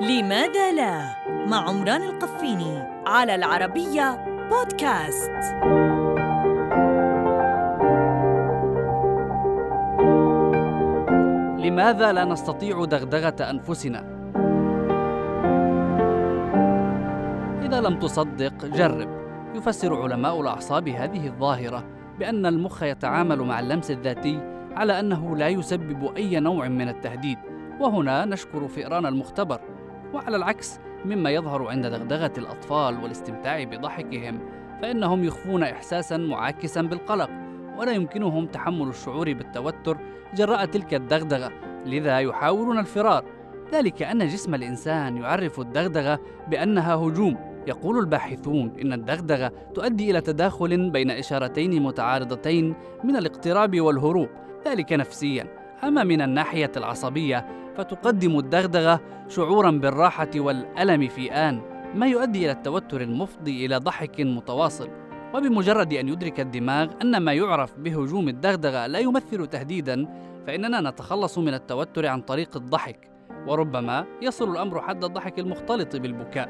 لماذا لا؟ مع عمران القفيني على العربية بودكاست. لماذا لا نستطيع دغدغة أنفسنا؟ إذا لم تصدق جرب. يفسر علماء الأعصاب هذه الظاهرة بأن المخ يتعامل مع اللمس الذاتي على أنه لا يسبب أي نوع من التهديد. وهنا نشكر فئران المختبر. وعلى العكس مما يظهر عند دغدغة الأطفال والاستمتاع بضحكهم فإنهم يخفون إحساسا معاكسا بالقلق ولا يمكنهم تحمل الشعور بالتوتر جراء تلك الدغدغة لذا يحاولون الفرار. ذلك أن جسم الإنسان يعرف الدغدغة بأنها هجوم. يقول الباحثون إن الدغدغة تؤدي إلى تداخل بين إشارتين متعارضتين من الاقتراب والهروب ذلك نفسيا. أما من الناحية العصبية فتقدم الدغدغة شعورا بالراحة والألم في آن ما يؤدي إلى التوتر المفضي إلى ضحك متواصل. وبمجرد أن يدرك الدماغ أن ما يعرف بهجوم الدغدغة لا يمثل تهديدا فإننا نتخلص من التوتر عن طريق الضحك. وربما يصل الأمر حد الضحك المختلط بالبكاء.